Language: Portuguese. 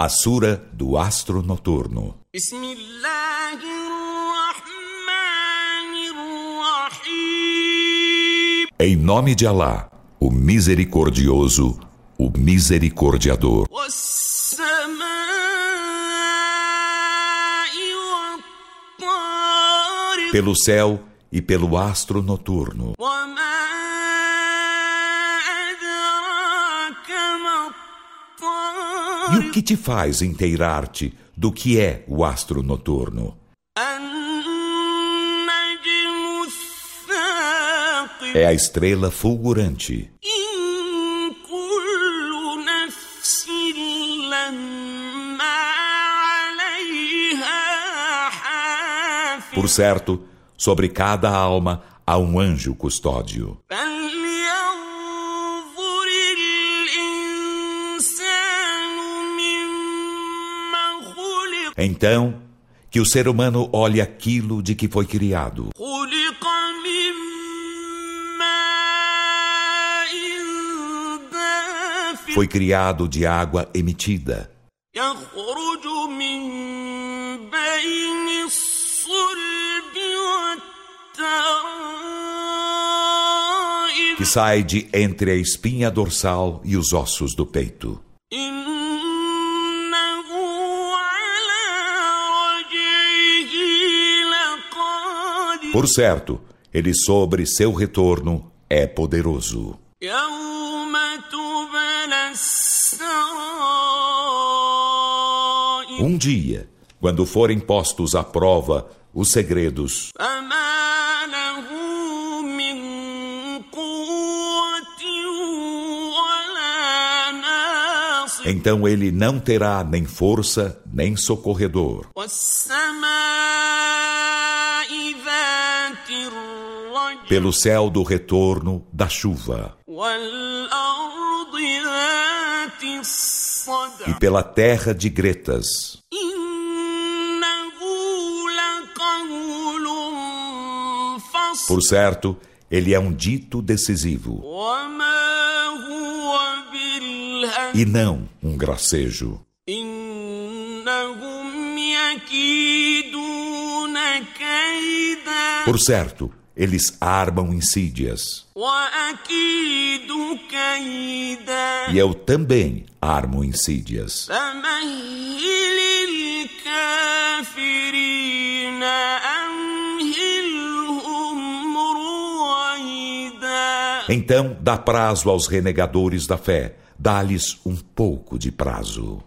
A Sura do Astro Noturno. Em nome de Alá, o Misericordioso, o Misericordiador. Pelo céu e pelo astro noturno. E o que te faz inteirar-te do que é o astro noturno? É a estrela fulgurante. Por certo, sobre cada alma há um anjo custódio. Então, que o ser humano olhe aquilo de que foi criado. Foi criado de água emitida. Que sai de entre a espinha dorsal e os ossos do peito. Por certo, ele sobre seu retorno é poderoso. Um dia, quando forem postos à prova os segredos, então ele não terá nem força nem socorredor. Pelo céu do retorno da chuva. e pela terra de gretas. Por certo, ele é um dito decisivo. e não um gracejo. Por certo, eles armam insídias. E eu também armo insídias. Então dá prazo aos renegadores da fé, dá-lhes um pouco de prazo.